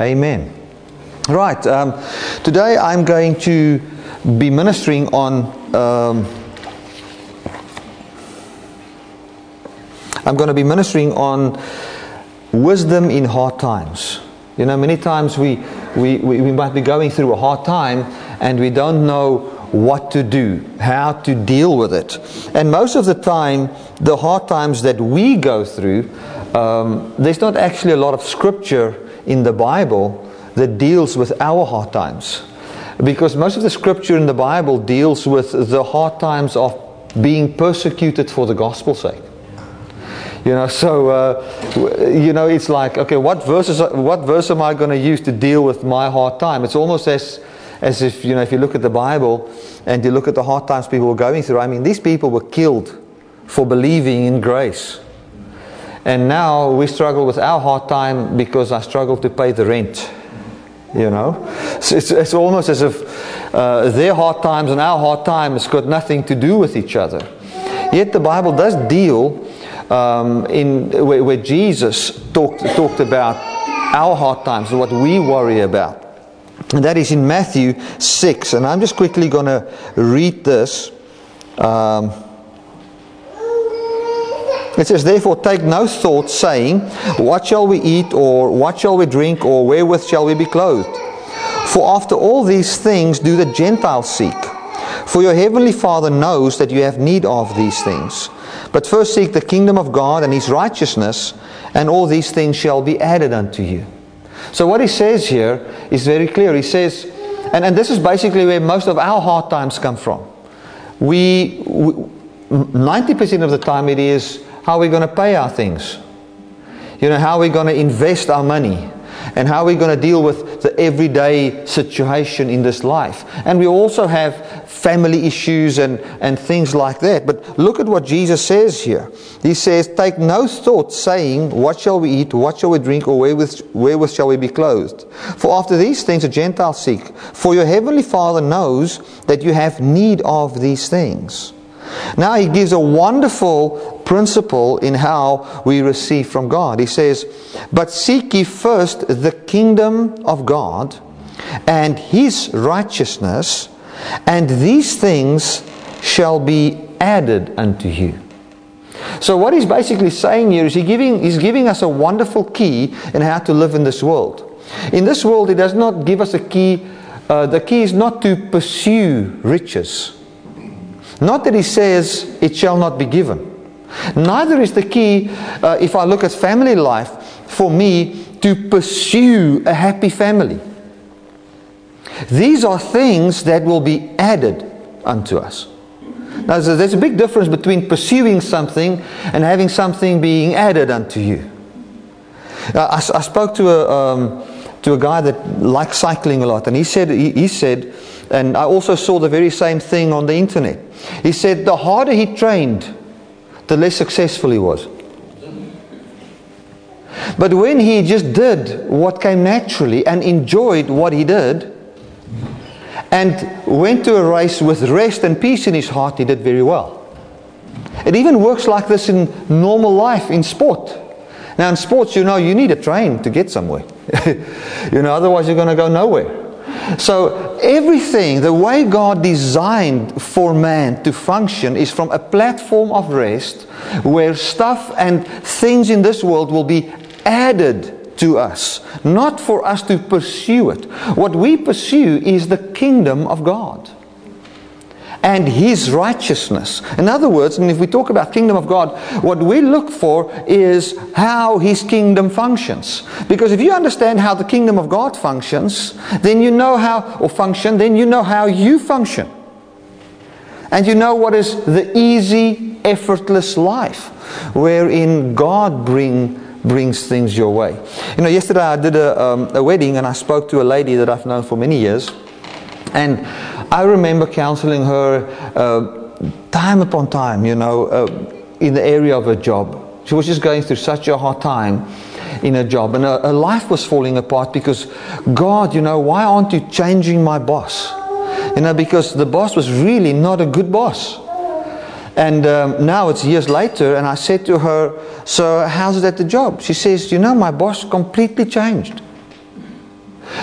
Amen. Right. Um, today I'm going to be ministering on. Um, I'm going to be ministering on wisdom in hard times. You know, many times we, we, we, we might be going through a hard time and we don't know what to do, how to deal with it. And most of the time, the hard times that we go through, um, there's not actually a lot of scripture in the Bible that deals with our hard times. Because most of the scripture in the Bible deals with the hard times of being persecuted for the gospel's sake. You know, so uh, you know, it's like, okay, what verses, what verse am I going to use to deal with my hard time? It's almost as, as if you know, if you look at the Bible and you look at the hard times people were going through. I mean, these people were killed for believing in grace, and now we struggle with our hard time because I struggle to pay the rent. You know, so it's, it's almost as if uh, their hard times and our hard times got nothing to do with each other. Yet the Bible does deal um, in where, where, Jesus talked talked about our hard times and what we worry about, and that is in Matthew six. And I'm just quickly going to read this. Um, it says, Therefore, take no thought, saying, What shall we eat, or what shall we drink, or wherewith shall we be clothed? For after all these things do the Gentiles seek. For your heavenly Father knows that you have need of these things. But first seek the kingdom of God and his righteousness, and all these things shall be added unto you. So, what he says here is very clear. He says, and, and this is basically where most of our hard times come from. We, we 90% of the time, it is how are we going to pay our things? You know, how are we going to invest our money? And how are we going to deal with the everyday situation in this life? And we also have family issues and, and things like that. But look at what Jesus says here. He says, Take no thought, saying, What shall we eat, what shall we drink, or wherewith, wherewith shall we be clothed? For after these things the Gentiles seek. For your heavenly Father knows that you have need of these things. Now he gives a wonderful principle in how we receive from God. He says, But seek ye first the kingdom of God and his righteousness, and these things shall be added unto you. So what he's basically saying here is he giving, he's giving us a wonderful key in how to live in this world. In this world, he does not give us a key. Uh, the key is not to pursue riches. Not that he says it shall not be given. Neither is the key, uh, if I look at family life, for me to pursue a happy family. These are things that will be added unto us. Now, there's a big difference between pursuing something and having something being added unto you. Uh, I, I, spoke to a, um, to a guy that likes cycling a lot, and he said, he, he said, and I also saw the very same thing on the internet. He said the harder he trained, the less successful he was. But when he just did what came naturally and enjoyed what he did, and went to a race with rest and peace in his heart, he did very well. It even works like this in normal life, in sport. Now, in sports, you know, you need a train to get somewhere. you know, otherwise, you're going to go nowhere. So, everything, the way God designed for man to function, is from a platform of rest where stuff and things in this world will be added to us, not for us to pursue it. What we pursue is the kingdom of God and his righteousness. In other words, and if we talk about kingdom of God, what we look for is how his kingdom functions. Because if you understand how the kingdom of God functions, then you know how or function, then you know how you function. And you know what is the easy, effortless life wherein God bring brings things your way. You know, yesterday I did a, um, a wedding and I spoke to a lady that I've known for many years. And I remember counseling her uh, time upon time, you know, uh, in the area of her job. She was just going through such a hard time in her job, and her, her life was falling apart because, God, you know, why aren't you changing my boss? You know, because the boss was really not a good boss. And um, now it's years later, and I said to her, So, how's it at the job? She says, You know, my boss completely changed.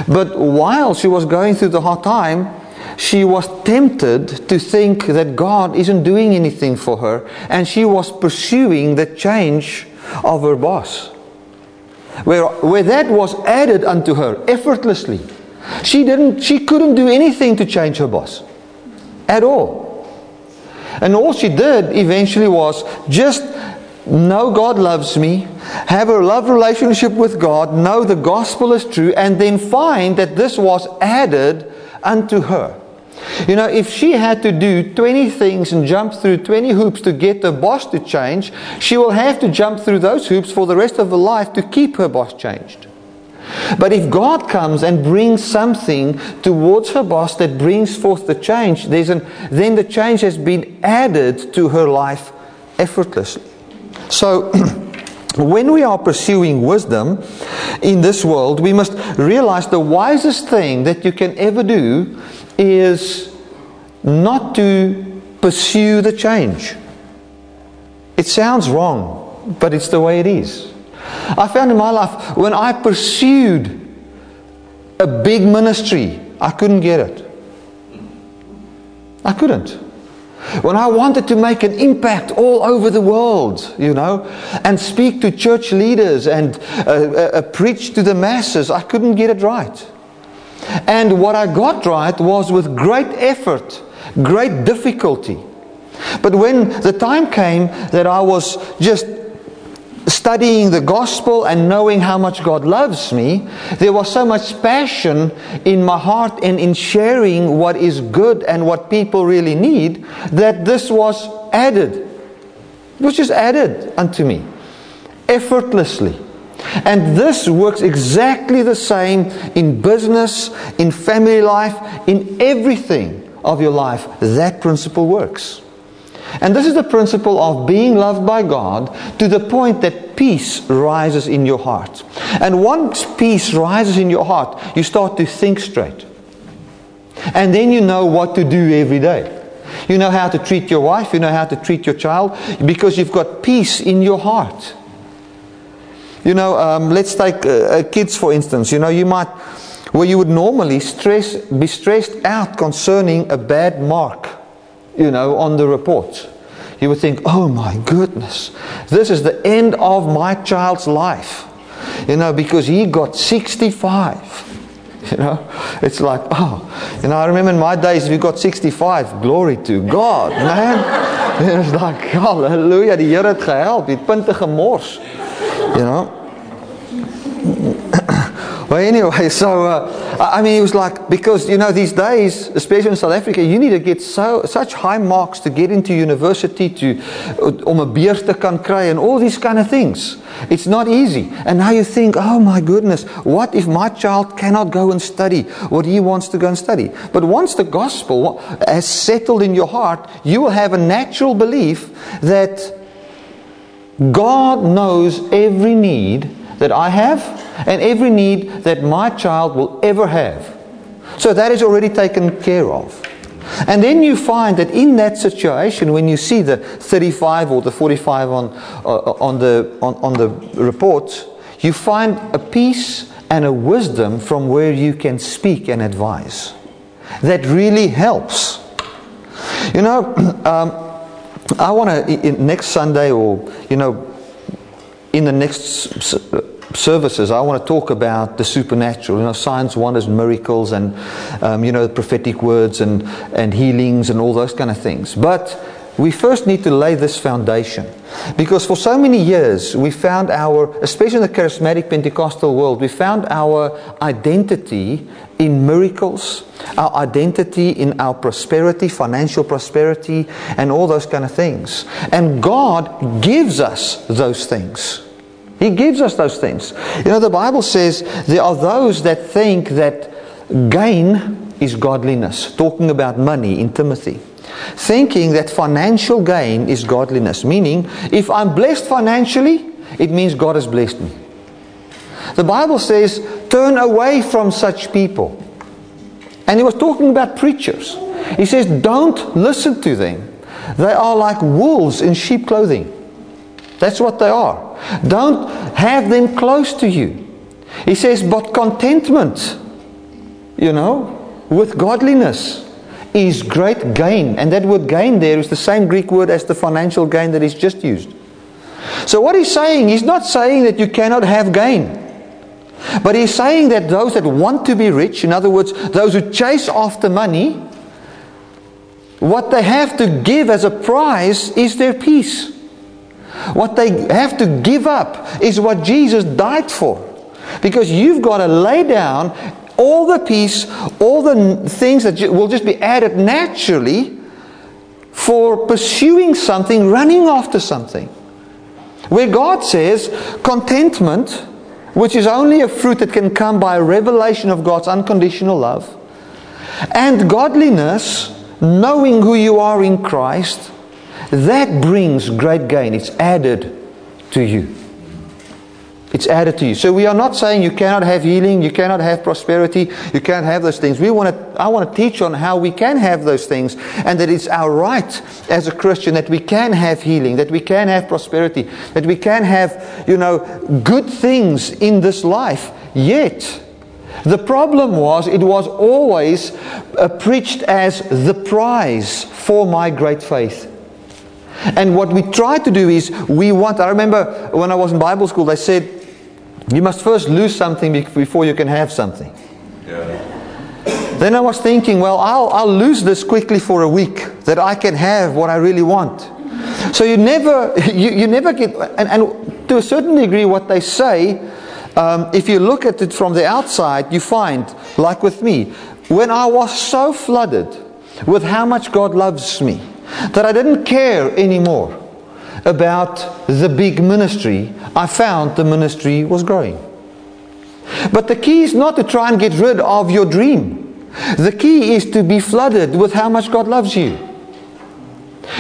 But while she was going through the hard time, she was tempted to think that God isn't doing anything for her, and she was pursuing the change of her boss. Where, where that was added unto her effortlessly. She didn't she couldn't do anything to change her boss. At all. And all she did eventually was just know God loves me, have a love relationship with God, know the gospel is true, and then find that this was added unto her. You know, if she had to do 20 things and jump through 20 hoops to get her boss to change, she will have to jump through those hoops for the rest of her life to keep her boss changed. But if God comes and brings something towards her boss that brings forth the change, an, then the change has been added to her life effortlessly. So, when we are pursuing wisdom in this world, we must realize the wisest thing that you can ever do is not to pursue the change. It sounds wrong, but it's the way it is. I found in my life when I pursued a big ministry, I couldn't get it. I couldn't. When I wanted to make an impact all over the world, you know, and speak to church leaders and uh, uh, uh preach to the masses, I couldn't get it right. And what I got right was with great effort, great difficulty. But when the time came that I was just studying the gospel and knowing how much God loves me, there was so much passion in my heart and in sharing what is good and what people really need that this was added. It was just added unto me effortlessly. And this works exactly the same in business, in family life, in everything of your life. That principle works. And this is the principle of being loved by God to the point that peace rises in your heart. And once peace rises in your heart, you start to think straight. And then you know what to do every day. You know how to treat your wife, you know how to treat your child, because you've got peace in your heart. You know, um, let's take uh, kids for instance. You know, you might, where you would normally stress, be stressed out concerning a bad mark, you know, on the report. You would think, oh my goodness, this is the end of my child's life. You know, because he got 65. You know, it's like, oh, you know, I remember in my days, if you got 65, glory to God, man. it's like, hallelujah, die Here gehelp, die punte gemors. You know? well, anyway, so uh, I mean, it was like because you know these days, especially in South Africa, you need to get so such high marks to get into university to uh, om 'n beurs te kan kry and all these kind of things. It's not easy. And now you think, oh my goodness, what if my child cannot go and study what he wants to go and study? But once the gospel has settled in your heart, you will have a natural belief that God knows every need that I have and every need that my child will ever have. So that is already taken care of. And then you find that in that situation, when you see the 35 or the 45 on, uh, on, the, on, on the report, you find a peace and a wisdom from where you can speak and advise. That really helps. You know, um, I want to, next Sunday or, you know, in the next services, I want to talk about the supernatural, you know, signs, wonders, miracles, and, um, you know, prophetic words and, and healings and all those kind of things. But we first need to lay this foundation. Because for so many years, we found our, especially in the charismatic Pentecostal world, we found our identity in miracles, our identity in our prosperity, financial prosperity, and all those kind of things. And God gives us those things. He gives us those things. You know, the Bible says there are those that think that gain is godliness, talking about money in Timothy. Thinking that financial gain is godliness, meaning if I'm blessed financially, it means God has blessed me. The Bible says, turn away from such people. And he was talking about preachers. He says, don't listen to them. They are like wolves in sheep clothing. That's what they are. Don't have them close to you. He says, but contentment you know, with godliness is great gain. And that word gain there is the same Greek word as the financial gain that is just used. So what he's saying, he's not saying that you cannot have gain. But he's saying that those that want to be rich, in other words, those who chase after money, what they have to give as a price is their peace. What they have to give up is what Jesus died for. Because you've got to lay down all the peace, all the things that will just be added naturally for pursuing something, running after something. Where God says contentment, which is only a fruit that can come by revelation of God's unconditional love, and godliness, knowing who you are in Christ, that brings great gain. It's added to you. It's added to you. So we are not saying you cannot have healing, you cannot have prosperity, you can't have those things. We want to, I want to teach on how we can have those things and that it's our right as a Christian that we can have healing, that we can have prosperity, that we can have, you know, good things in this life. Yet, the problem was it was always uh, preached as the prize for my great faith. And what we try to do is we want, I remember when I was in Bible school, they said, you must first lose something before you can have something. Yeah. Then I was thinking, well, I'll, I'll lose this quickly for a week that I can have what I really want. So you never, you, you never get, and, and to a certain degree, what they say, um, if you look at it from the outside, you find, like with me, when I was so flooded with how much God loves me, that I didn't care anymore about the big ministry, I found the ministry was growing. But the key is not to try and get rid of your dream. The key is to be flooded with how much God loves you.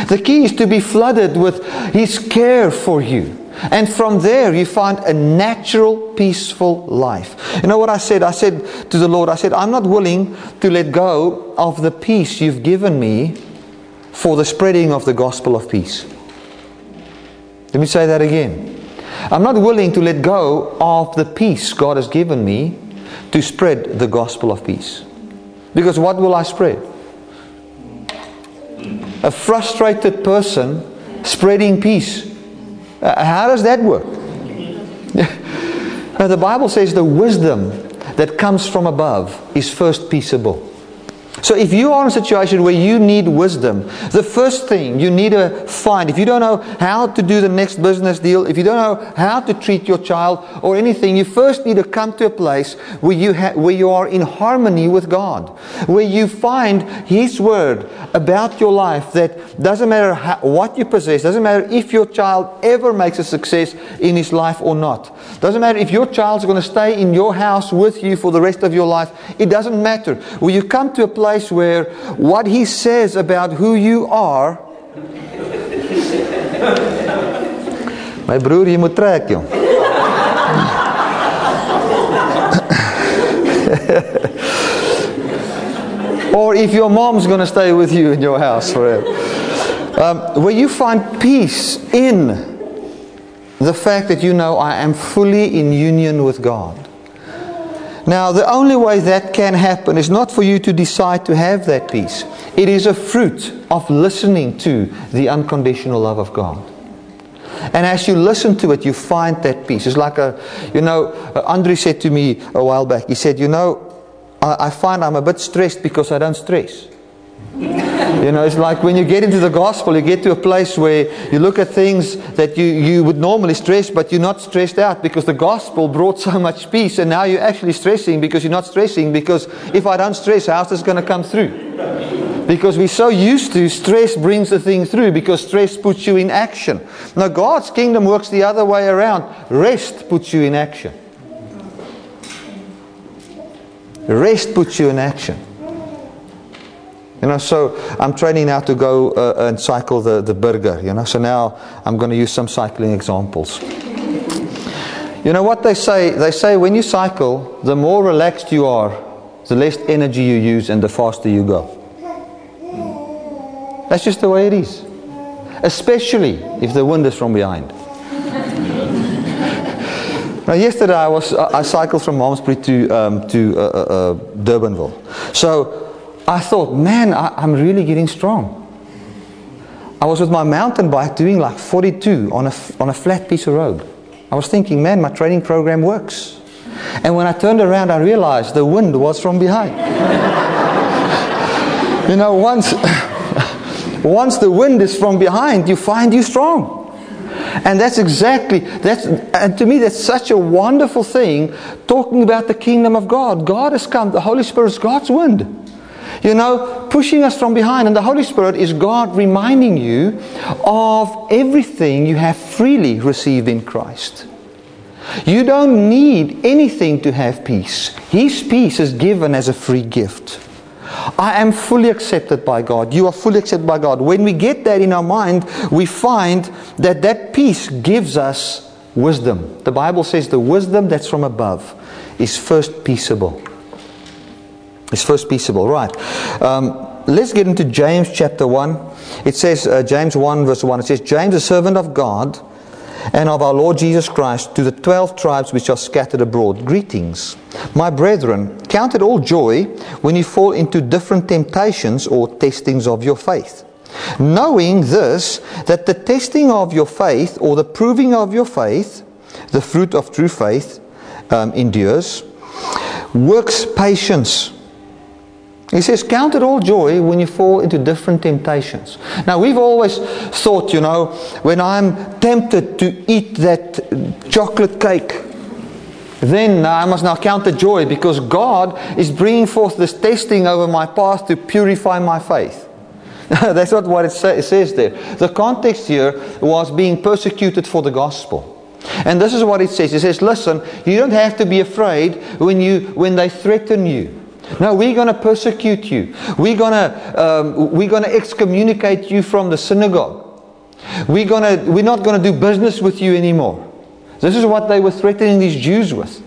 The key is to be flooded with His care for you. And from there, you find a natural, peaceful life. You know what I said? I said to the Lord, I said, I'm not willing to let go of the peace you've given me for the spreading of the gospel of peace. Let me say that again. I'm not willing to let go of the peace God has given me to spread the gospel of peace. Because what will I spread? A frustrated person spreading peace. Uh, how does that work? now, the Bible says the wisdom that comes from above is first peaceable. So if you are in a situation where you need wisdom, the first thing you need to find, if you don't know how to do the next business deal, if you don't know how to treat your child or anything, you first need to come to a place where you, ha- where you are in harmony with God, where you find His Word about your life that doesn't matter how, what you possess, doesn't matter if your child ever makes a success in his life or not, doesn't matter if your child's going to stay in your house with you for the rest of your life, it doesn't matter. Where you come to a place place where what he says about who you are. My broer, je moet trek, jong. or if your mom's going to stay with you in your house forever. Um, where you find peace in the fact that you know I am fully in union with God. Now, the only way that can happen is not for you to decide to have that peace. It is a fruit of listening to the unconditional love of God. And as you listen to it, you find that peace. It's like a, you know, uh, Andre said to me a while back, he said, You know, I, I find I'm a bit stressed because I don't stress. You know, it's like when you get into the gospel, you get to a place where you look at things that you, you would normally stress, but you're not stressed out because the gospel brought so much peace, and now you're actually stressing because you're not stressing because if I don't stress, how's this going to come through? Because we're so used to stress brings the thing through because stress puts you in action. Now, God's kingdom works the other way around. Rest puts you in action. Rest puts you in action. You know, so I'm training now to go uh, and cycle the, the burger, you know. So now I'm going to use some cycling examples. You know what they say? They say when you cycle, the more relaxed you are, the less energy you use and the faster you go. That's just the way it is. Especially if the wind is from behind. Now, yesterday I was I cycled from Malmesbury to um, to uh, uh, uh, Durbanville, so I thought, man, I, I'm really getting strong. I was with my mountain bike doing like 42 on a on a flat piece of road. I was thinking, man, my training program works. And when I turned around, I realized the wind was from behind. you know, once once the wind is from behind, you find you strong. And that's exactly that's and to me that's such a wonderful thing talking about the kingdom of God. God has come, the Holy Spirit is God's wind. You know, pushing us from behind. And the Holy Spirit is God reminding you of everything you have freely received in Christ. You don't need anything to have peace. His peace is given as a free gift. I am fully accepted by God. You are fully accepted by God. When we get that in our mind, we find that that peace gives us wisdom. The Bible says the wisdom that's from above is first peaceable. It's first peaceable, right? Um, let's get into James chapter 1. It says, uh, James 1, verse 1, it says, James, a servant of God and of our Lord Jesus Christ, to the twelve tribes which are scattered abroad, greetings. My brethren, count it all joy when you fall into different temptations or testings of your faith. Knowing this, that the testing of your faith or the proving of your faith, the fruit of true faith, um, endures, works patience. He says, Count it all joy when you fall into different temptations. Now, we've always thought, you know, when I'm tempted to eat that chocolate cake, then I must now count the joy because God is bringing forth this testing over my path to purify my faith. That's not what it, say, it says there. The context here was being persecuted for the gospel. And this is what it says. It says, listen, you don't have to be afraid when, you, when they threaten you. No, we're going to persecute you. We're going to um, we're going to excommunicate you from the synagogue. We're to we're not going to do business with you anymore. This is what they were threatening these Jews with.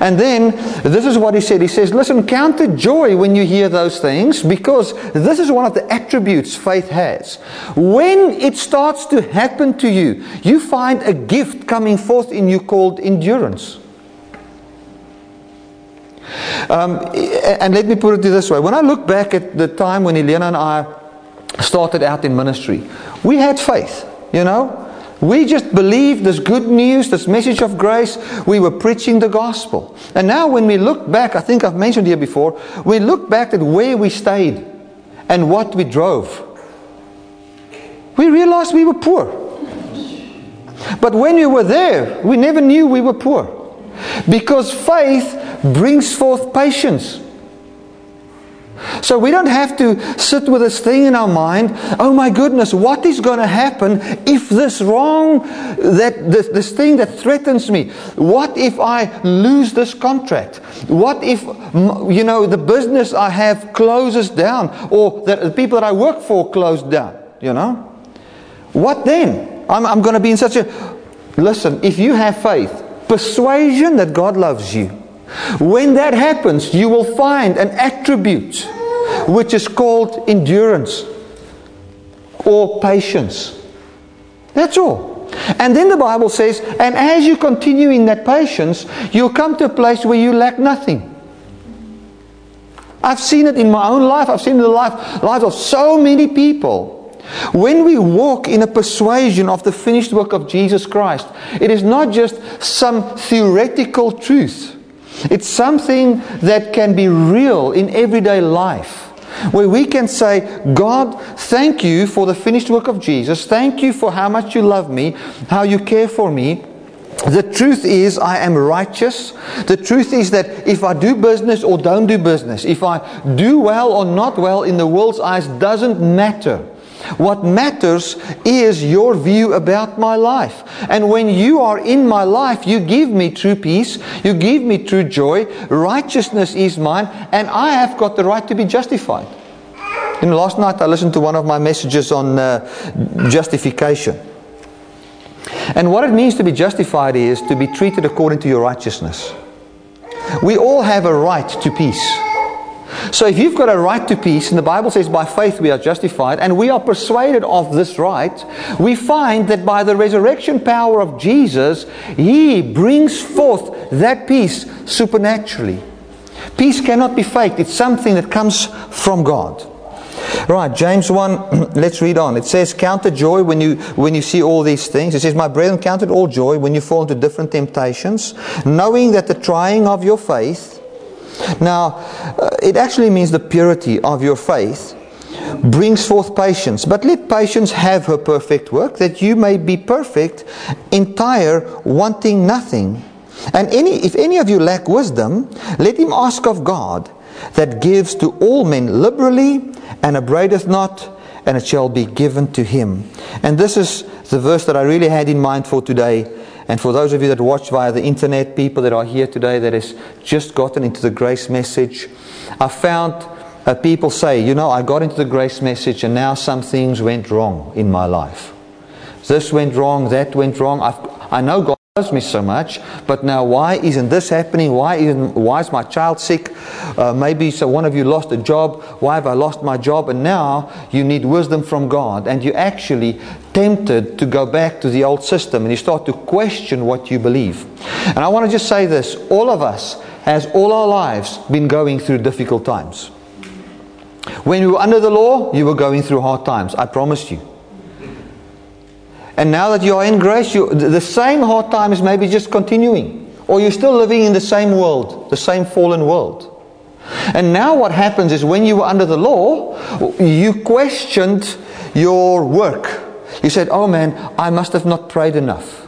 And then this is what he said. He says, "Listen, count the joy when you hear those things because this is one of the attributes faith has. When it starts to happen to you, you find a gift coming forth in you called endurance." Um, and let me put it this way. When I look back at the time when Elena and I started out in ministry, we had faith, you know. We just believed this good news, this message of grace. We were preaching the gospel. And now when we look back, I think I've mentioned here before, we look back at where we stayed and what we drove. We realized we were poor. But when we were there, we never knew we were poor. Because faith brings forth patience. So we don't have to sit with this thing in our mind, oh my goodness, what is going to happen if this wrong, that this, this thing that threatens me, what if I lose this contract? What if, you know, the business I have closes down or that the people that I work for close down, you know? What then? I'm, I'm going to be in such a, listen, if you have faith, persuasion that God loves you, when that happens, you will find an attribute which is called endurance or patience. That's all. And then the Bible says, and as you continue in that patience, you'll come to a place where you lack nothing. I've seen it in my own life. I've seen it in the life, lives of so many people. When we walk in a persuasion of the finished work of Jesus Christ, it is not just some theoretical truth. It's something that can be real in everyday life. Where we can say, God, thank you for the finished work of Jesus. Thank you for how much you love me, how you care for me. The truth is, I am righteous. The truth is that if I do business or don't do business, if I do well or not well in the world's eyes, doesn't matter. What matters is your view about my life. And when you are in my life, you give me true peace, you give me true joy, righteousness is mine, and I have got the right to be justified. Know, last night I listened to one of my messages on uh, justification. And what it means to be justified is to be treated according to your righteousness. We all have a right to peace. So if you've got a right to peace, and the Bible says by faith we are justified, and we are persuaded of this right, we find that by the resurrection power of Jesus, He brings forth that peace supernaturally. Peace cannot be faked, it's something that comes from God. Right, James 1, let's read on. It says, Count it joy when you, when you see all these things. It says, My brethren, count it all joy when you fall into different temptations, knowing that the trying of your faith, now, uh, it actually means the purity of your faith brings forth patience. But let patience have her perfect work, that you may be perfect, entire, wanting nothing. And any, if any of you lack wisdom, let him ask of God, that gives to all men liberally, and upbraideth not, and it shall be given to him. And this is the verse that I really had in mind for today. And for those of you that watch via the internet, people that are here today that has just gotten into the grace message, I found uh, people say, you know, I got into the grace message and now some things went wrong in my life. This went wrong, that went wrong. I've, I know God loves me so much, but now why isn't this happening? Why, isn't, why is my child sick? Uh, maybe so one of you lost a job. Why have I lost my job? And now you need wisdom from God. And you're actually tempted to go back to the old system and you start to question what you believe. And I want to just say this all of us has all our lives been going through difficult times. When you were under the law, you were going through hard times. I promise you. And now that you are in grace, you, the same hard time is maybe just continuing. Or you're still living in the same world, the same fallen world. And now what happens is when you were under the law, you questioned your work. You said, oh man, I must have not prayed enough.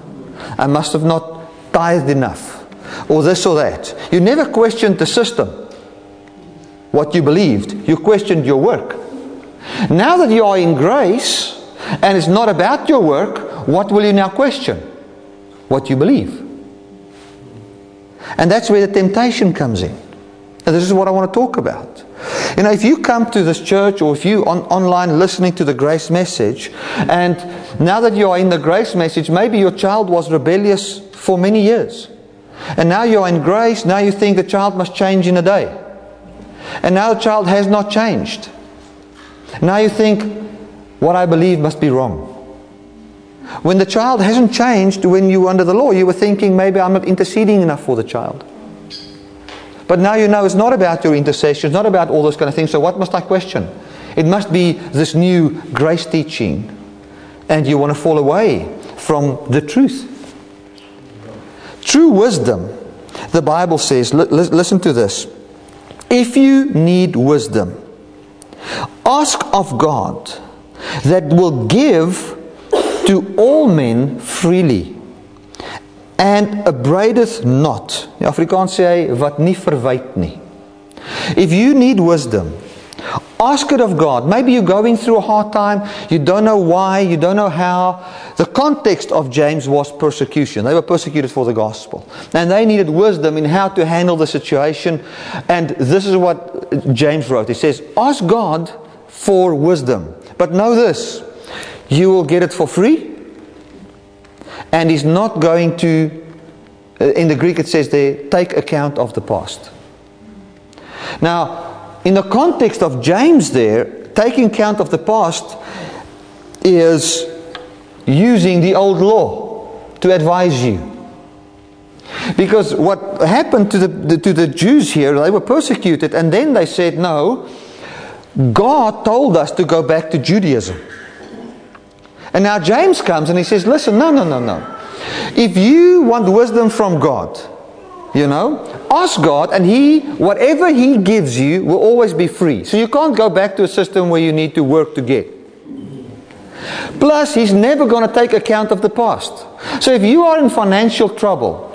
I must have not tithed enough. Or this or that. You never questioned the system, what you believed. You questioned your work. Now that you are in grace, and it's not about your work, what will you now question? What you believe. And that's where the temptation comes in. And this is what I want to talk about. You know, if you come to this church or if you on online listening to the grace message, and now that you are in the grace message, maybe your child was rebellious for many years. And now you're in grace, now you think the child must change in a day. And now the child has not changed. Now you think, what I believe must be wrong. When the child hasn't changed when you were under the law, you were thinking maybe I'm not interceding enough for the child. But now you know it's not about your intercession, it's not about all those kind of things. So what must I question? It must be this new grace teaching. And you want to fall away from the truth. True wisdom, the Bible says, listen to this. If you need wisdom, ask of God that will give to all men freely and upbraideth not. Die Afrikaans sê hy wat nie verwyd nie. If you need wisdom, ask it of God. Maybe you're going through a hard time, you don't know why, you don't know how. The context of James was persecution. They were persecuted for the gospel. And they needed wisdom in how to handle the situation. And this is what James wrote. He says, Ask God for wisdom. But know this you will get it for free, and He's not going to, uh, in the Greek it says there, take account of the past. Now, in the context of James there, taking account of the past is using the old law to advise you. Because what happened to the, to the Jews here, they were persecuted, and then they said, No, God told us to go back to Judaism. And now James comes and he says, Listen, no, no, no, no. If you want wisdom from God, you know, ask God, and He, whatever He gives you, will always be free. So you can't go back to a system where you need to work to get. Plus, He's never going to take account of the past. So if you are in financial trouble,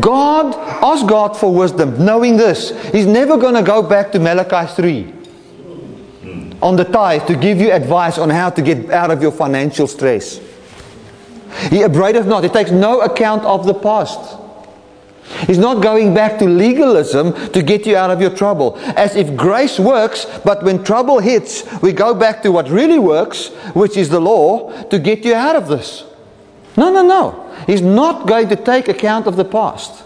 God, ask God for wisdom, knowing this. He's never going to go back to Malachi 3 on the tithe to give you advice on how to get out of your financial stress. He upbraideth not. He takes no account of the past. He's not going back to legalism to get you out of your trouble. As if grace works, but when trouble hits, we go back to what really works, which is the law, to get you out of this. No, no, no. He's not going to take account of the past.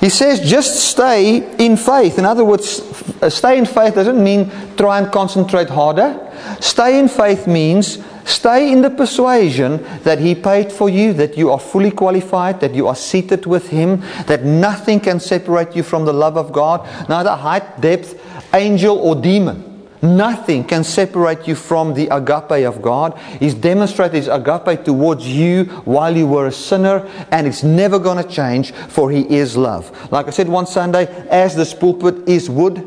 He says just stay in faith. In other words, uh, stay in faith doesn't mean try and concentrate harder. Stay in faith means stay in the persuasion that He paid for you, that you are fully qualified, that you are seated with Him, that nothing can separate you from the love of God, neither height, depth, angel, or demon. Nothing can separate you from the agape of God. He's demonstrated his agape towards you while you were a sinner, and it's never going to change, for he is love. Like I said one Sunday, as this pulpit is wood,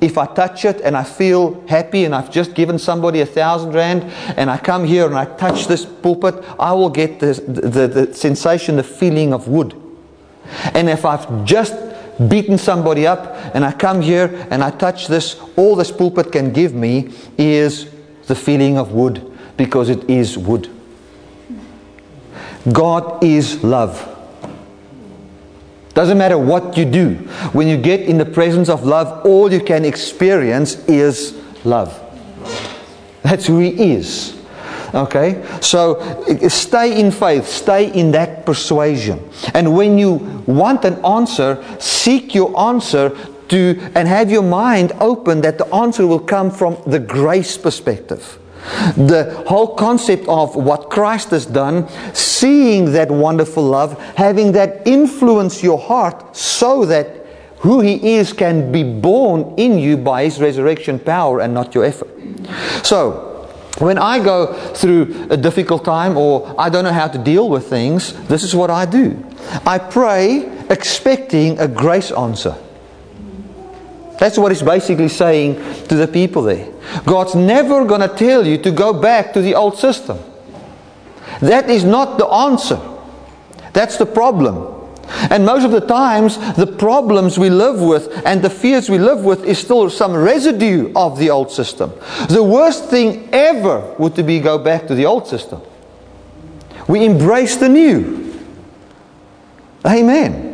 if I touch it and I feel happy and I've just given somebody a thousand rand and I come here and I touch this pulpit, I will get the, the, the sensation, the feeling of wood. And if I've just beaten somebody up, and I come here and I touch this, all this pulpit can give me is the feeling of wood because it is wood. God is love. Doesn't matter what you do. When you get in the presence of love, all you can experience is love. That's who He is. Okay? So stay in faith, stay in that persuasion. And when you want an answer, seek your answer to and have your mind open that the answer will come from the grace perspective. The whole concept of what Christ has done, seeing that wonderful love, having that influence your heart so that who He is can be born in you by His resurrection power and not your effort. So, when I go through a difficult time or I don't know how to deal with things, this is what I do. I pray expecting a grace answer. That's what he's basically saying to the people there. God's never going to tell you to go back to the old system. That is not the answer. That's the problem. And most of the times, the problems we live with and the fears we live with is still some residue of the old system. The worst thing ever would to be go back to the old system. We embrace the new. Amen.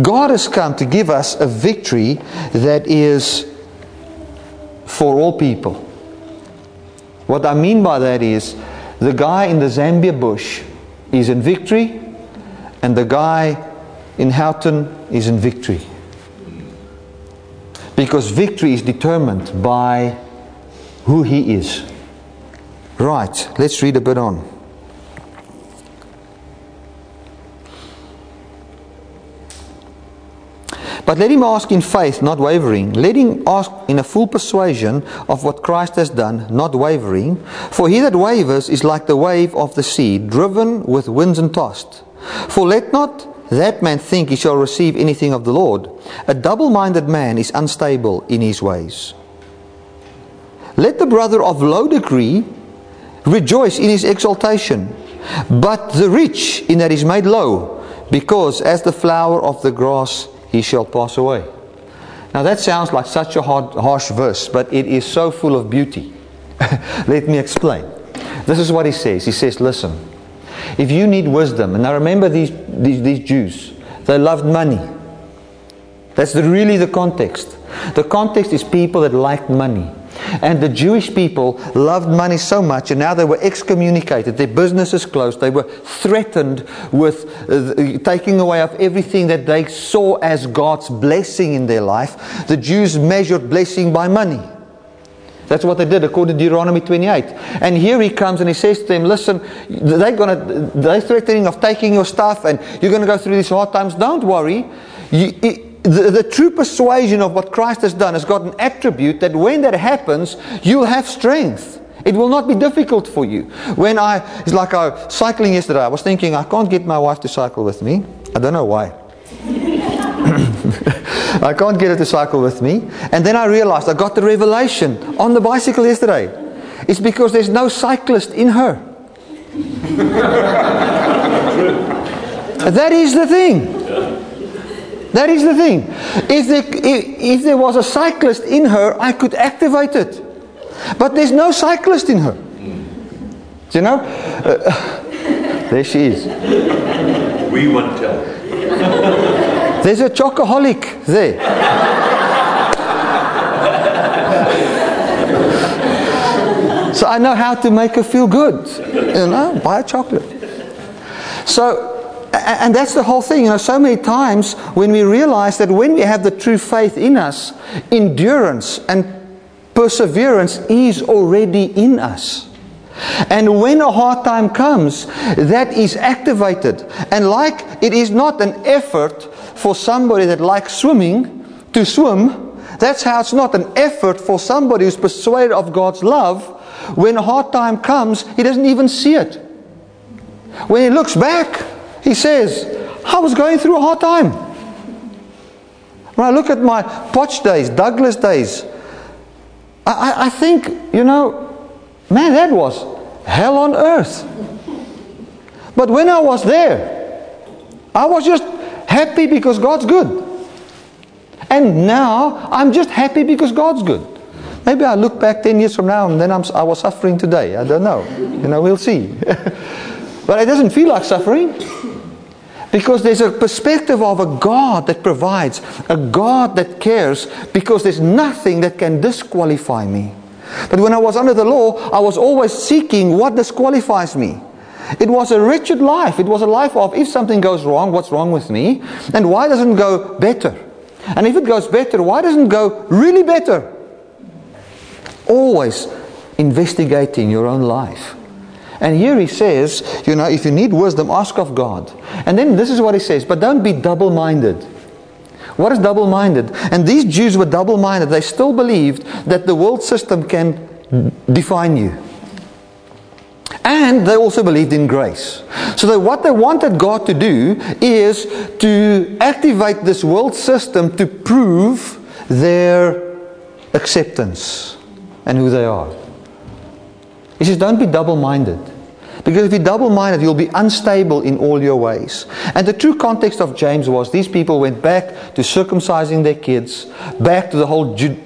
God has come to give us a victory that is for all people. What I mean by that is the guy in the Zambia bush is in victory, and the guy in Houghton is in victory. Because victory is determined by who he is. Right, let's read a bit on. But let him ask in faith, not wavering. Let him ask in a full persuasion of what Christ has done, not wavering. For he that wavers is like the wave of the sea, driven with winds and tossed. For let not that man think he shall receive anything of the Lord. A double minded man is unstable in his ways. Let the brother of low degree rejoice in his exaltation, but the rich in that he is made low, because as the flower of the grass he shall pass away. Now that sounds like such a hard, harsh verse, but it is so full of beauty. Let me explain. This is what he says. He says, listen, if you need wisdom, and now remember these, these, these Jews, they loved money. That's the, really the context. The context is people that liked money. And the Jewish people loved money so much, and now they were excommunicated. Their businesses closed. They were threatened with uh, taking away of everything that they saw as God's blessing in their life. The Jews measured blessing by money. That's what they did according to Deuteronomy 28. And here he comes and he says to them, listen, they're, gonna, they're threatening of taking your stuff and you're going to go through these hard times. Don't worry. You, it, the, the true persuasion of what Christ has done has got an attribute that when that happens, you'll have strength. It will not be difficult for you. When I, it's like I cycling yesterday, I was thinking, I can't get my wife to cycle with me. I don't know why. I can't get her to cycle with me. And then I realized I got the revelation on the bicycle yesterday. It's because there's no cyclist in her. that is the thing. That is the thing. If there, if, if there was a cyclist in her, I could activate it. But there's no cyclist in her. Do you know? Uh, there she is. We won't tell. There's a chocoholic there. so I know how to make her feel good. You know, buy a chocolate. So And that's the whole thing. You know, so many times when we realize that when we have the true faith in us, endurance and perseverance is already in us. And when a hard time comes, that is activated. And like it is not an effort for somebody that likes swimming to swim, that's how it's not an effort for somebody who's persuaded of God's love. When a hard time comes, he doesn't even see it. When he looks back, he says, I was going through a hard time. When I look at my Potch days, Douglas days, I, I think, you know, man, that was hell on earth. But when I was there, I was just happy because God's good. And now I'm just happy because God's good. Maybe I look back 10 years from now and then I'm, I was suffering today. I don't know. You know, we'll see. but it doesn't feel like suffering. Because there's a perspective of a God that provides, a God that cares, because there's nothing that can disqualify me. But when I was under the law, I was always seeking what disqualifies me. It was a wretched life. It was a life of if something goes wrong, what's wrong with me? And why doesn't it go better? And if it goes better, why doesn't it go really better? Always investigating your own life. And here he says, you know, if you need wisdom, ask of God. And then this is what he says, but don't be double minded. What is double minded? And these Jews were double minded. They still believed that the world system can define you. And they also believed in grace. So that what they wanted God to do is to activate this world system to prove their acceptance and who they are. He says, don't be double minded. Because if you're double minded, you'll be unstable in all your ways. And the true context of James was these people went back to circumcising their kids, back to the whole Jew,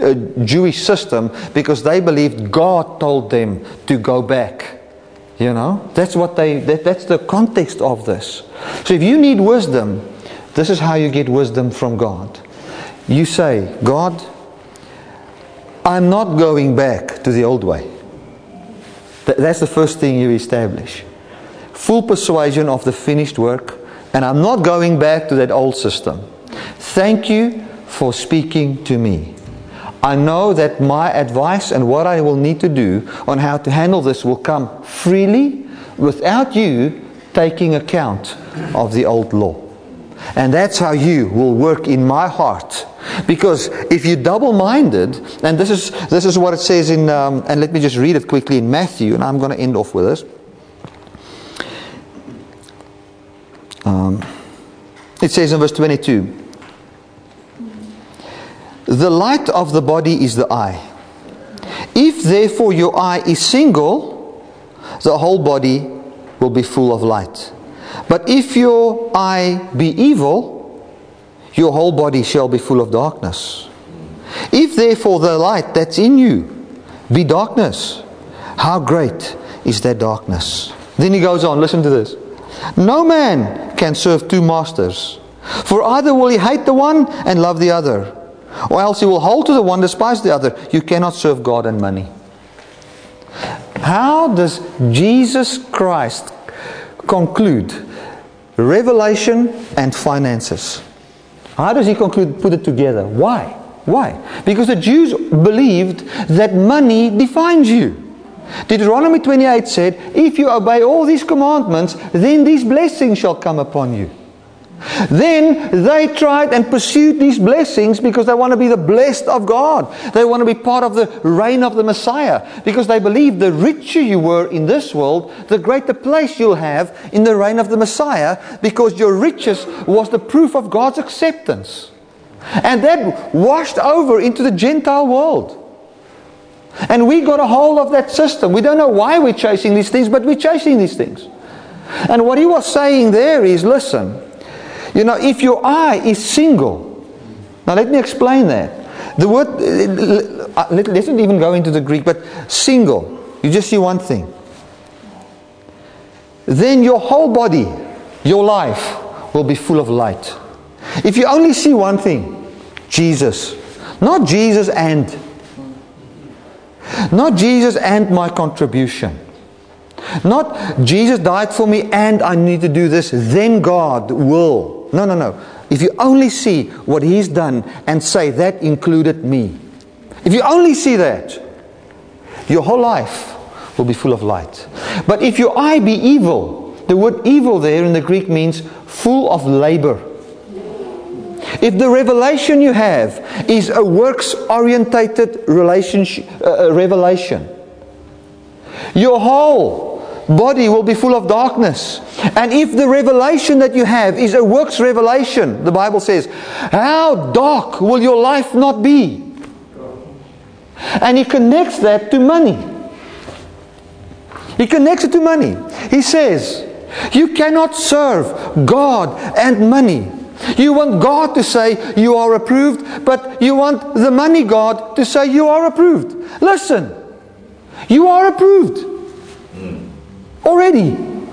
uh, Jewish system, because they believed God told them to go back. You know, that's what they, that, that's the context of this. So if you need wisdom, this is how you get wisdom from God. You say, God, I'm not going back to the old way. That's the first thing you establish. Full persuasion of the finished work, and I'm not going back to that old system. Thank you for speaking to me. I know that my advice and what I will need to do on how to handle this will come freely without you taking account of the old law. And that's how you will work in my heart. Because if you're double minded, and this is, this is what it says in, um, and let me just read it quickly in Matthew, and I'm going to end off with this. Um, it says in verse 22 The light of the body is the eye. If therefore your eye is single, the whole body will be full of light. But if your eye be evil, your whole body shall be full of darkness. If therefore the light that's in you be darkness, how great is that darkness? Then he goes on, listen to this. No man can serve two masters, for either will he hate the one and love the other, or else he will hold to the one, despise the other. You cannot serve God and money. How does Jesus Christ conclude revelation and finances? How does he conclude, put it together? Why? Why? Because the Jews believed that money defines you. Deuteronomy 28 said, If you obey all these commandments, then these blessings shall come upon you. Then they tried and pursued these blessings because they want to be the blessed of God. They want to be part of the reign of the Messiah because they believe the richer you were in this world, the greater place you'll have in the reign of the Messiah because your riches was the proof of God's acceptance. And that washed over into the Gentile world. And we got a hold of that system. We don't know why we're chasing these things, but we're chasing these things. And what he was saying there is listen, you know, if your eye is single, now let me explain that. The word, uh, let's not even go into the Greek, but single, you just see one thing. Then your whole body, your life, will be full of light. If you only see one thing, Jesus, not Jesus and, not Jesus and my contribution. Not Jesus died for me and I need to do this, then God will. No, no, no. If you only see what He's done and say that included me, if you only see that, your whole life will be full of light. But if your eye be evil, the word evil there in the Greek means full of labor. If the revelation you have is a works orientated uh, uh, revelation, your whole body will be full of darkness. And if the revelation that you have is a works revelation, the Bible says, how dark will your life not be? And he connects that to money. He connects it to money. He says, You cannot serve God and money. You want God to say you are approved, but you want the money God to say you are approved. Listen, you are approved already.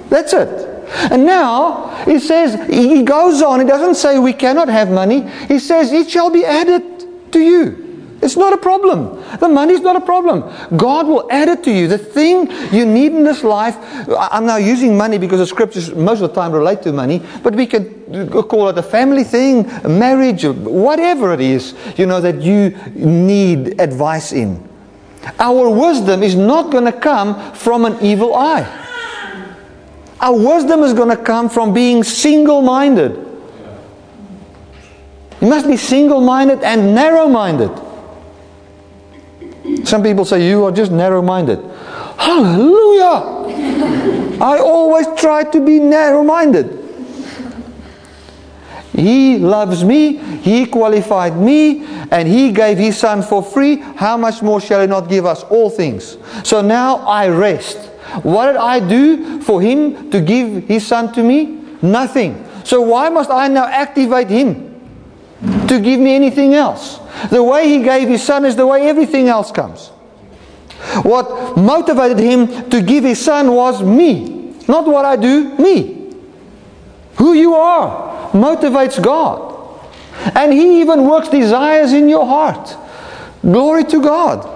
That's it. And now he says, he goes on, he doesn't say we cannot have money. He says it shall be added to you. It's not a problem. The money is not a problem. God will add it to you. The thing you need in this life, I'm now using money because the scriptures most of the time relate to money, but we can call it a family thing, a marriage, whatever it is, you know, that you need advice in. Our wisdom is not going to come from an evil eye. Our wisdom is going to come from being single minded. You must be single minded and narrow minded. Some people say you are just narrow minded. Hallelujah! I always try to be narrow minded. He loves me, He qualified me, and He gave His Son for free. How much more shall He not give us all things? So now I rest. What did I do for Him to give His Son to me? Nothing. So why must I now activate Him to give me anything else? The way He gave His Son is the way everything else comes. What motivated Him to give His Son was me, not what I do, me. Who you are motivates God. And He even works desires in your heart. Glory to God.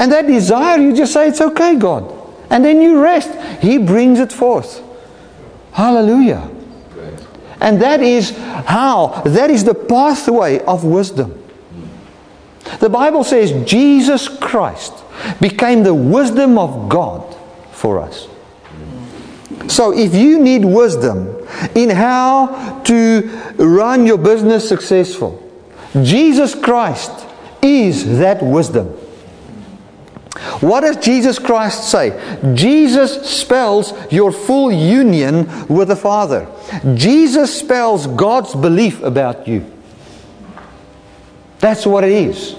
And that desire, you just say, It's okay, God. And then you rest. He brings it forth. Hallelujah. And that is how, that is the pathway of wisdom. The Bible says Jesus Christ became the wisdom of God for us. So if you need wisdom in how to run your business successful, Jesus Christ is that wisdom. What does Jesus Christ say? Jesus spells your full union with the Father. Jesus spells God's belief about you. That's what it is.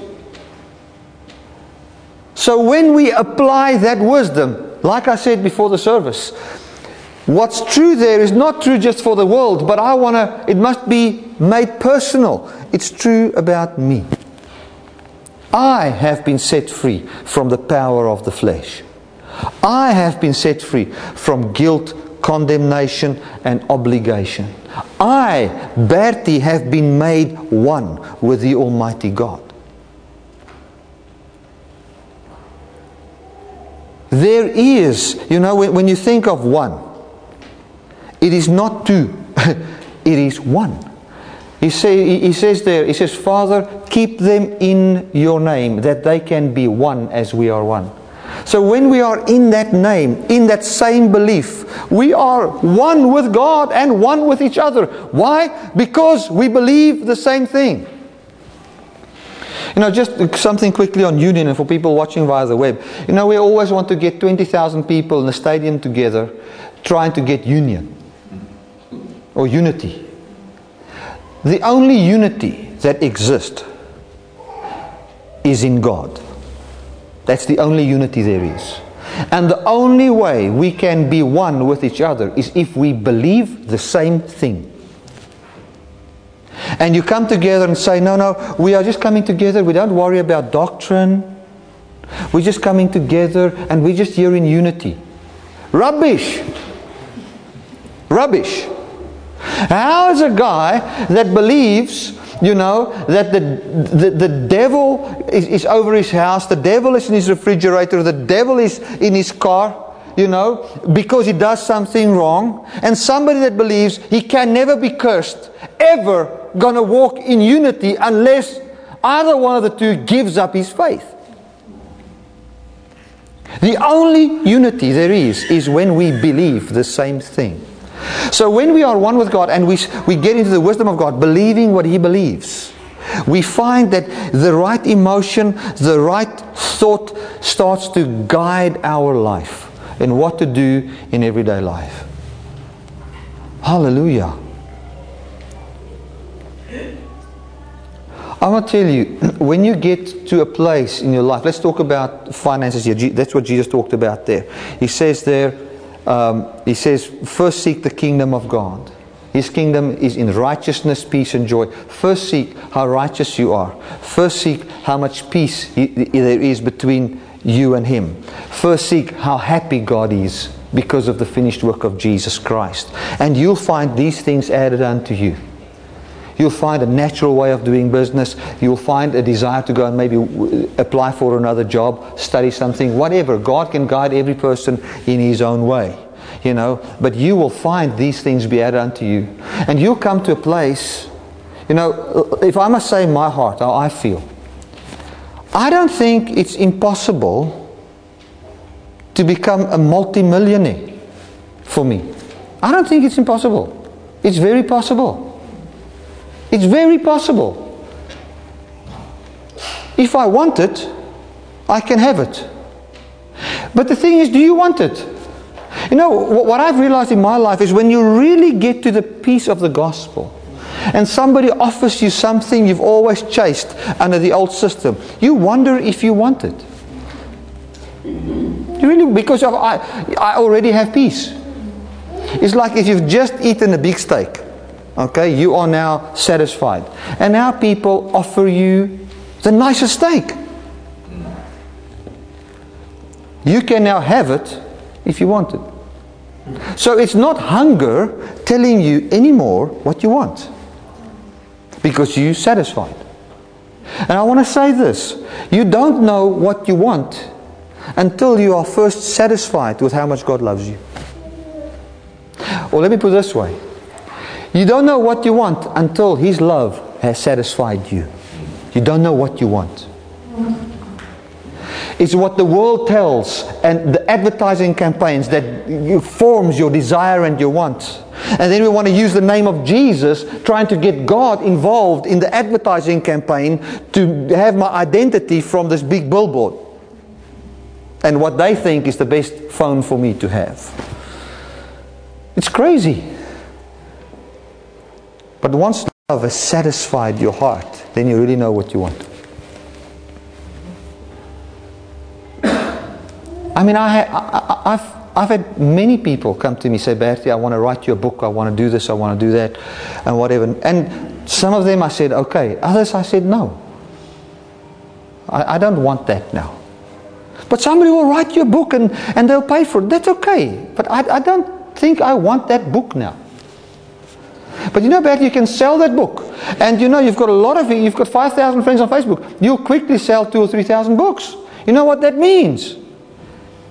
So when we apply that wisdom, like I said before the service, what's true there is not true just for the world, but I want to, it must be made personal. It's true about me. I have been set free from the power of the flesh. I have been set free from guilt, condemnation, and obligation. I, Bertie, have been made one with the Almighty God. There is, you know, when, when you think of one, it is not two, it is one. He, say, he says there, he says, Father, keep them in your name, that they can be one as we are one. So when we are in that name, in that same belief, we are one with God and one with each other. Why? Because we believe the same thing. You know, just something quickly on union and for people watching via the web. You know, we always want to get 20,000 people in a stadium together trying to get union or unity. The only unity that exists is in God. That's the only unity there is. And the only way we can be one with each other is if we believe the same thing. And you come together and say, no, no, we are just coming together. We don't worry about doctrine. We're just coming together and we're just here in unity. Rubbish. Rubbish. How is a guy that believes You know, that the, the, the devil is, is over his house, the devil is in his refrigerator, the devil is in his car you know, because he does something wrong, and somebody that believes he can never be cursed, ever gonna walk in unity unless either one of the two gives up his faith. The only unity there is is when we believe the same thing. So when we are one with God and we, we get into the wisdom of God, believing what He believes, we find that the right emotion, the right thought starts to guide our life and what to do in everyday life. Hallelujah. I want to tell you, when you get to a place in your life, let's talk about finances here. That's what Jesus talked about there. He says there, um, he says, first seek the kingdom of God. His kingdom is in righteousness, peace, and joy. First seek how righteous you are. First seek how much peace there is between you and Him. First seek how happy God is because of the finished work of Jesus Christ. And you'll find these things added unto you. You'll find a natural way of doing business. You'll find a desire to go and maybe apply for another job, study something, whatever. God can guide every person in His own way. You know, but you will find these things be added unto you. And you'll come to a place, you know, if I must say my heart, how I feel, I don't think it's impossible to become a multimillionaire for me. I don't think it's impossible. It's very possible. It's very possible. If I want it, I can have it. But the thing is, do you want it? You know, what I've realized in my life is when you really get to the peace of the gospel, and somebody offers you something you've always chased under the old system, you wonder if you want it. You really, because of, I, I already have peace. It's like if you've just eaten a big steak. Okay, you are now satisfied. And now people offer you the nicest steak. You can now have it if you want it. So it's not hunger telling you anymore what you want because you're satisfied. And I want to say this you don't know what you want until you are first satisfied with how much God loves you. Or let me put it this way you don't know what you want until His love has satisfied you. You don't know what you want. It's what the world tells and the advertising campaigns that forms your desire and your want. And then we want to use the name of Jesus, trying to get God involved in the advertising campaign to have my identity from this big billboard. And what they think is the best phone for me to have. It's crazy. But once love has satisfied your heart, then you really know what you want. I mean, I, I, have I've had many people come to me say, Bertie, I want to write you a book, I want to do this, I want to do that, and whatever. And some of them I said, okay. Others I said, no. I, I don't want that now. But somebody will write you a book and, and they'll pay for it. That's okay. But I, I don't think I want that book now. But you know, Bertie, you can sell that book. And you know, you've got a lot of, it, you've got 5,000 friends on Facebook. You'll quickly sell two or 3,000 books. You know what that means?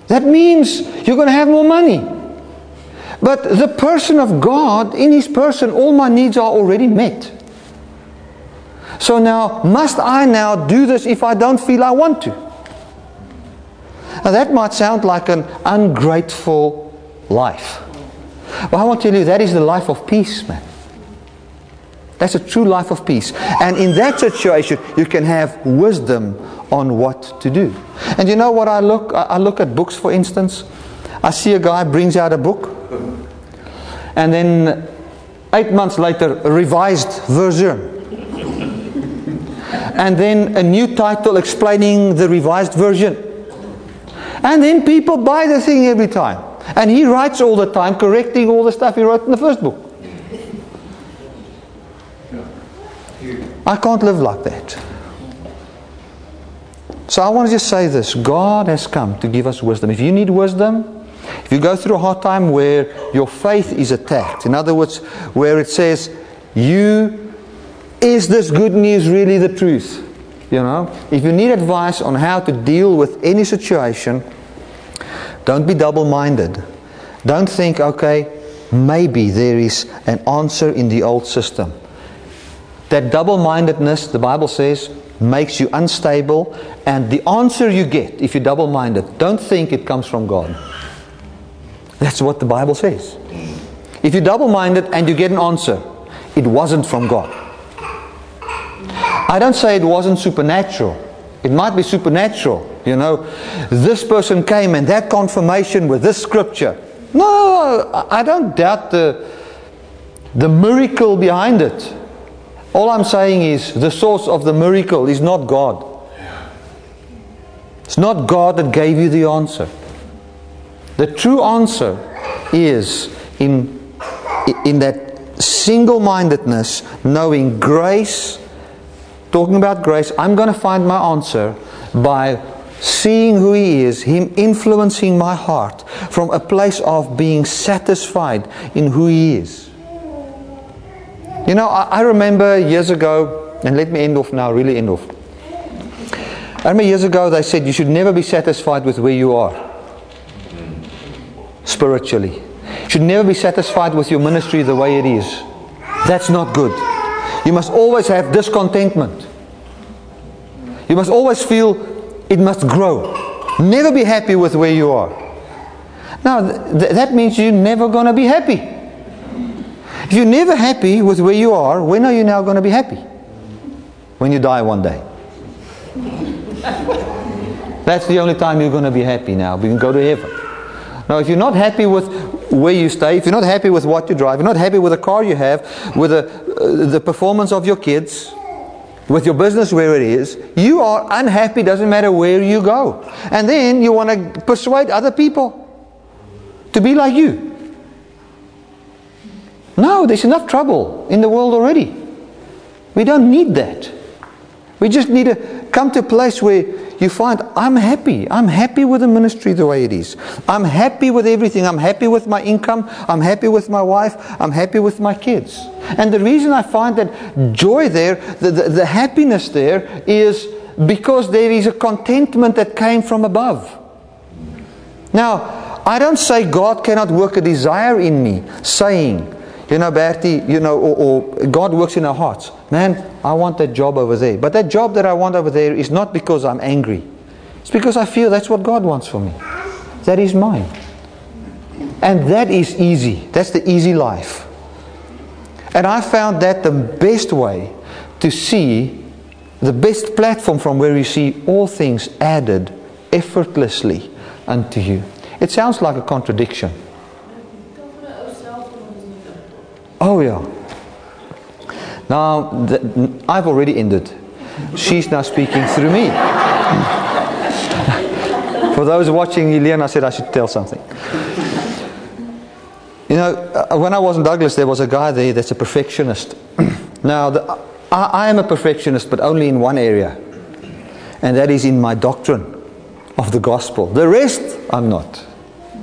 That means you're going to have more money. But the person of God, in his person, all my needs are already met. So now, must I now do this if I don't feel I want to? Now that might sound like an ungrateful life. But I want to tell you that is the life of peace, man. That's a true life of peace. And in that situation, you can have wisdom on what to do. And you know what I look I look at books for instance. I see a guy brings out a book and then 8 months later a revised version. and then a new title explaining the revised version. And then people buy the thing every time. And he writes all the time correcting all the stuff he wrote in the first book. I can't live like that. So I want to just say this God has come to give us wisdom. If you need wisdom, if you go through a hard time where your faith is attacked, in other words, where it says, you is this good news really the truth? You know, if you need advice on how to deal with any situation, don't be double minded. Don't think, okay, maybe there is an answer in the old system. That double mindedness, the Bible says, makes you unstable, and the answer you get if you're double minded, don't think it comes from God. That's what the Bible says. If you're double minded and you get an answer, it wasn't from God. I don't say it wasn't supernatural. It might be supernatural. You know, this person came and that confirmation with this scripture. No, I don't doubt the, the miracle behind it. All I'm saying is the source of the miracle is not God. It's not God that gave you the answer. The true answer is in, in that single mindedness, knowing grace talking about grace, I'm going to find my answer by seeing who He is, Him influencing my heart from a place of being satisfied in who He is. You know, I, I remember years ago, and let me end off now, really end off. I remember years ago they said you should never be satisfied with where you are spiritually. You should never be satisfied with your ministry the way it is. That's not good. You must always have discontentment. You must always feel it must grow. Never be happy with where you are. Now, th- that means you're never going to be happy. If you're never happy with where you are, when are you now going to be happy? When you die one day. That's the only time you're going to be happy now. We can go to heaven. Now, if you're not happy with where you stay, if you're not happy with what you drive, you're not happy with the car you have, with the, uh, the performance of your kids, with your business where it is, you are unhappy, doesn't matter where you go. And then you want to persuade other people to be like you. No, there's enough trouble in the world already. We don't need that. We just need to come to a place where you find I'm happy. I'm happy with the ministry the way it is. I'm happy with everything. I'm happy with my income. I'm happy with my wife. I'm happy with my kids. And the reason I find that joy there, the, the, the happiness there, is because there is a contentment that came from above. Now, I don't say God cannot work a desire in me, saying, you know, Bertie, you know, or, or, God works in our hearts. Man, I want that job over there. But that job that I want over there is not because I'm angry. It's because I feel that's what God wants for me. That is mine. And that is easy. That's the easy life. And I found that the best way to see, the best platform from where you see all things added effortlessly unto you. It sounds like a contradiction. Oh, yeah. Now, I've already ended. She's now speaking through me. For those watching, Elena said I should tell something. You know, uh, when I was in Douglas, there was a guy there that's a perfectionist. now, the, I, I am a perfectionist, but only in one area, and that is in my doctrine of the gospel. The rest, I'm not.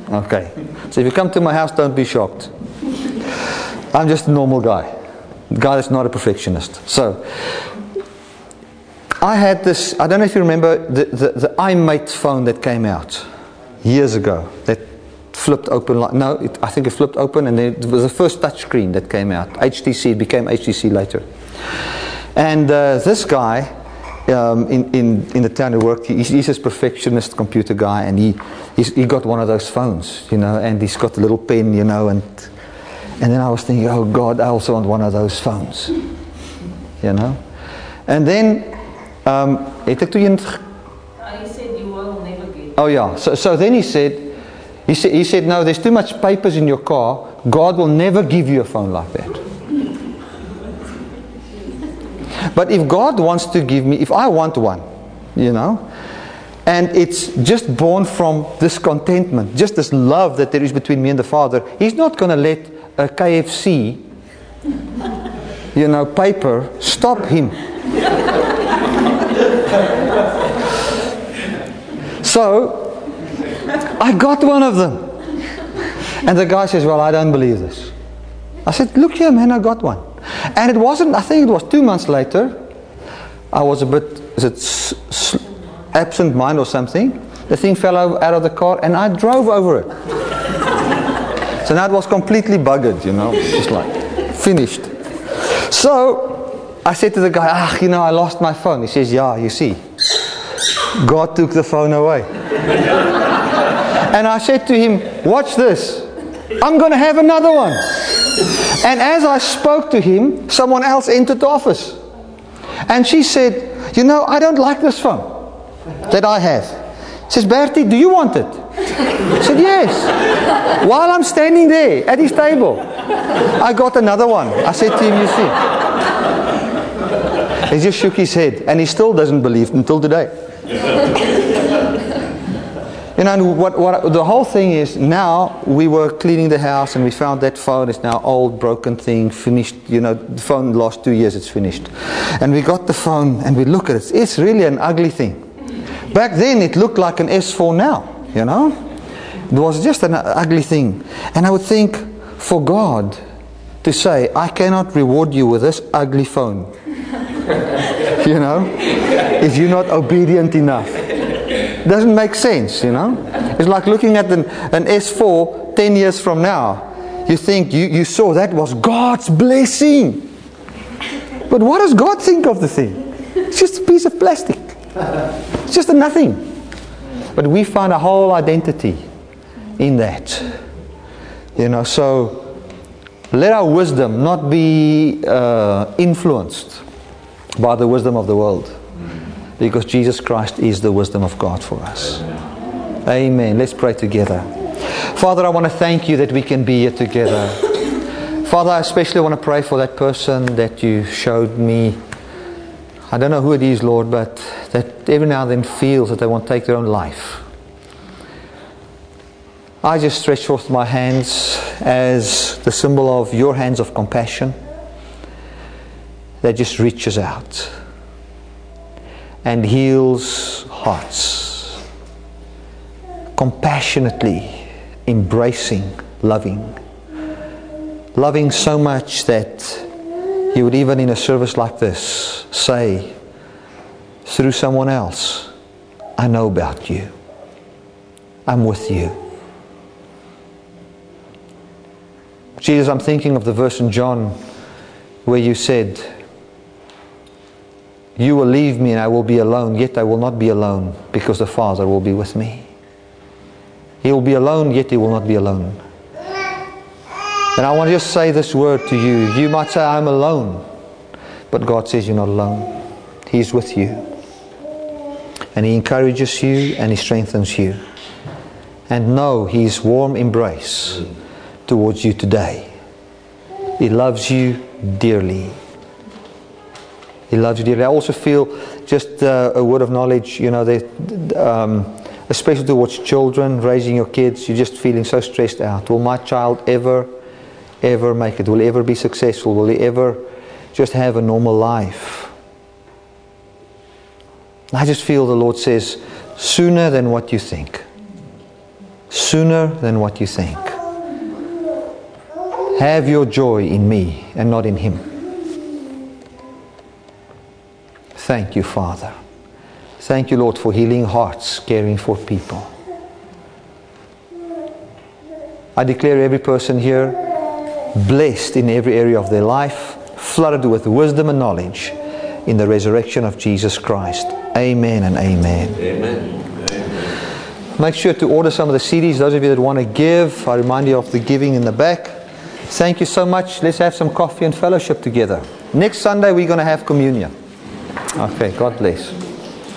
Okay. So if you come to my house, don't be shocked. I'm just a normal guy. Guy that's not a perfectionist. So, I had this, I don't know if you remember the, the, the iMate phone that came out years ago. That flipped open, like, no, it, I think it flipped open and it was the first touch screen that came out. HTC, it became HTC later. And uh, this guy, um, in, in, in the town he worked, he's, he's this perfectionist computer guy and he, he got one of those phones, you know, and he's got a little pen, you know, and and then I was thinking, oh God, I also want one of those phones. You know? And then, um, het ek toe een He said you will never get. Oh yeah. So, so then he said, he said, he said, no, there's too much papers in your car. God will never give you a phone like that. But if God wants to give me, if I want one, you know, and it's just born from this contentment, just this love that there is between me and the Father, He's not going to let Uh, a KFC, you know, paper stop Him. so, I got one of them. And the guy says, Well, I don't believe this. I said, Look here, man, I got one. And it wasn't, I think it was two months later, I was a bit, absent mind or something? The thing fell out of the car and I drove over it. So now it was completely buggered, you know, just like finished. So I said to the guy, ah, you know, I lost my phone. He says, yeah, you see, God took the phone away. and I said to him, watch this. I'm going to have another one. And as I spoke to him, someone else entered the office. And she said, You know, I don't like this phone that I have. She says, Bertie, do you want it? I said, Yes. While I'm standing there at his table, I got another one. I said to him, You see. He just shook his head and he still doesn't believe until today. You know, and what, what the whole thing is now we were cleaning the house and we found that phone. It's now old, broken thing, finished. You know, the phone lost two years, it's finished. And we got the phone and we look at it. It's really an ugly thing. Back then it looked like an S4 now, you know. It was just an ugly thing. And I would think for God to say, I cannot reward you with this ugly phone. you know, if you're not obedient enough doesn't make sense, you know. It's like looking at an, an S4 10 years from now. You think you, you saw that was God's blessing. But what does God think of the thing? It's just a piece of plastic. It's just a nothing. But we find a whole identity in that. You know, so let our wisdom not be uh, influenced by the wisdom of the world because Jesus Christ is the wisdom of God for us. Amen. Let's pray together. Father, I want to thank you that we can be here together. Father, I especially want to pray for that person that you showed me. I don't know who it is, Lord, but that every now and then feels that they want to take their own life. I just stretch forth my hands as the symbol of your hands of compassion that just reaches out and heals hearts. Compassionately embracing, loving. Loving so much that you would even in a service like this say through someone else, I know about you. I'm with you. Jesus, I'm thinking of the verse in John where you said, You will leave me and I will be alone, yet I will not be alone because the Father will be with me. He will be alone, yet he will not be alone. And I want to just say this word to you. You might say, I'm alone. But God says you're not alone. He's with you. And He encourages you and He strengthens you. And know His warm embrace towards you today. He loves you dearly. He loves you dearly. I also feel just uh, a word of knowledge, you know, um, especially towards children, raising your kids, you're just feeling so stressed out. Will my child ever, ever make it? Will he ever be successful? Will he ever just have a normal life? I just feel the Lord says, sooner than what you think. Sooner than what you think. Have your joy in me and not in him. Thank you, Father. Thank you, Lord, for healing hearts, caring for people. I declare every person here blessed in every area of their life, flooded with wisdom and knowledge in the resurrection of Jesus Christ. Amen and amen. Amen. Make sure to order some of the CDs. Those of you that want to give, I remind you of the giving in the back. Thank you so much. Let's have some coffee and fellowship together. Next Sunday, we're going to have communion. Okay, God bless.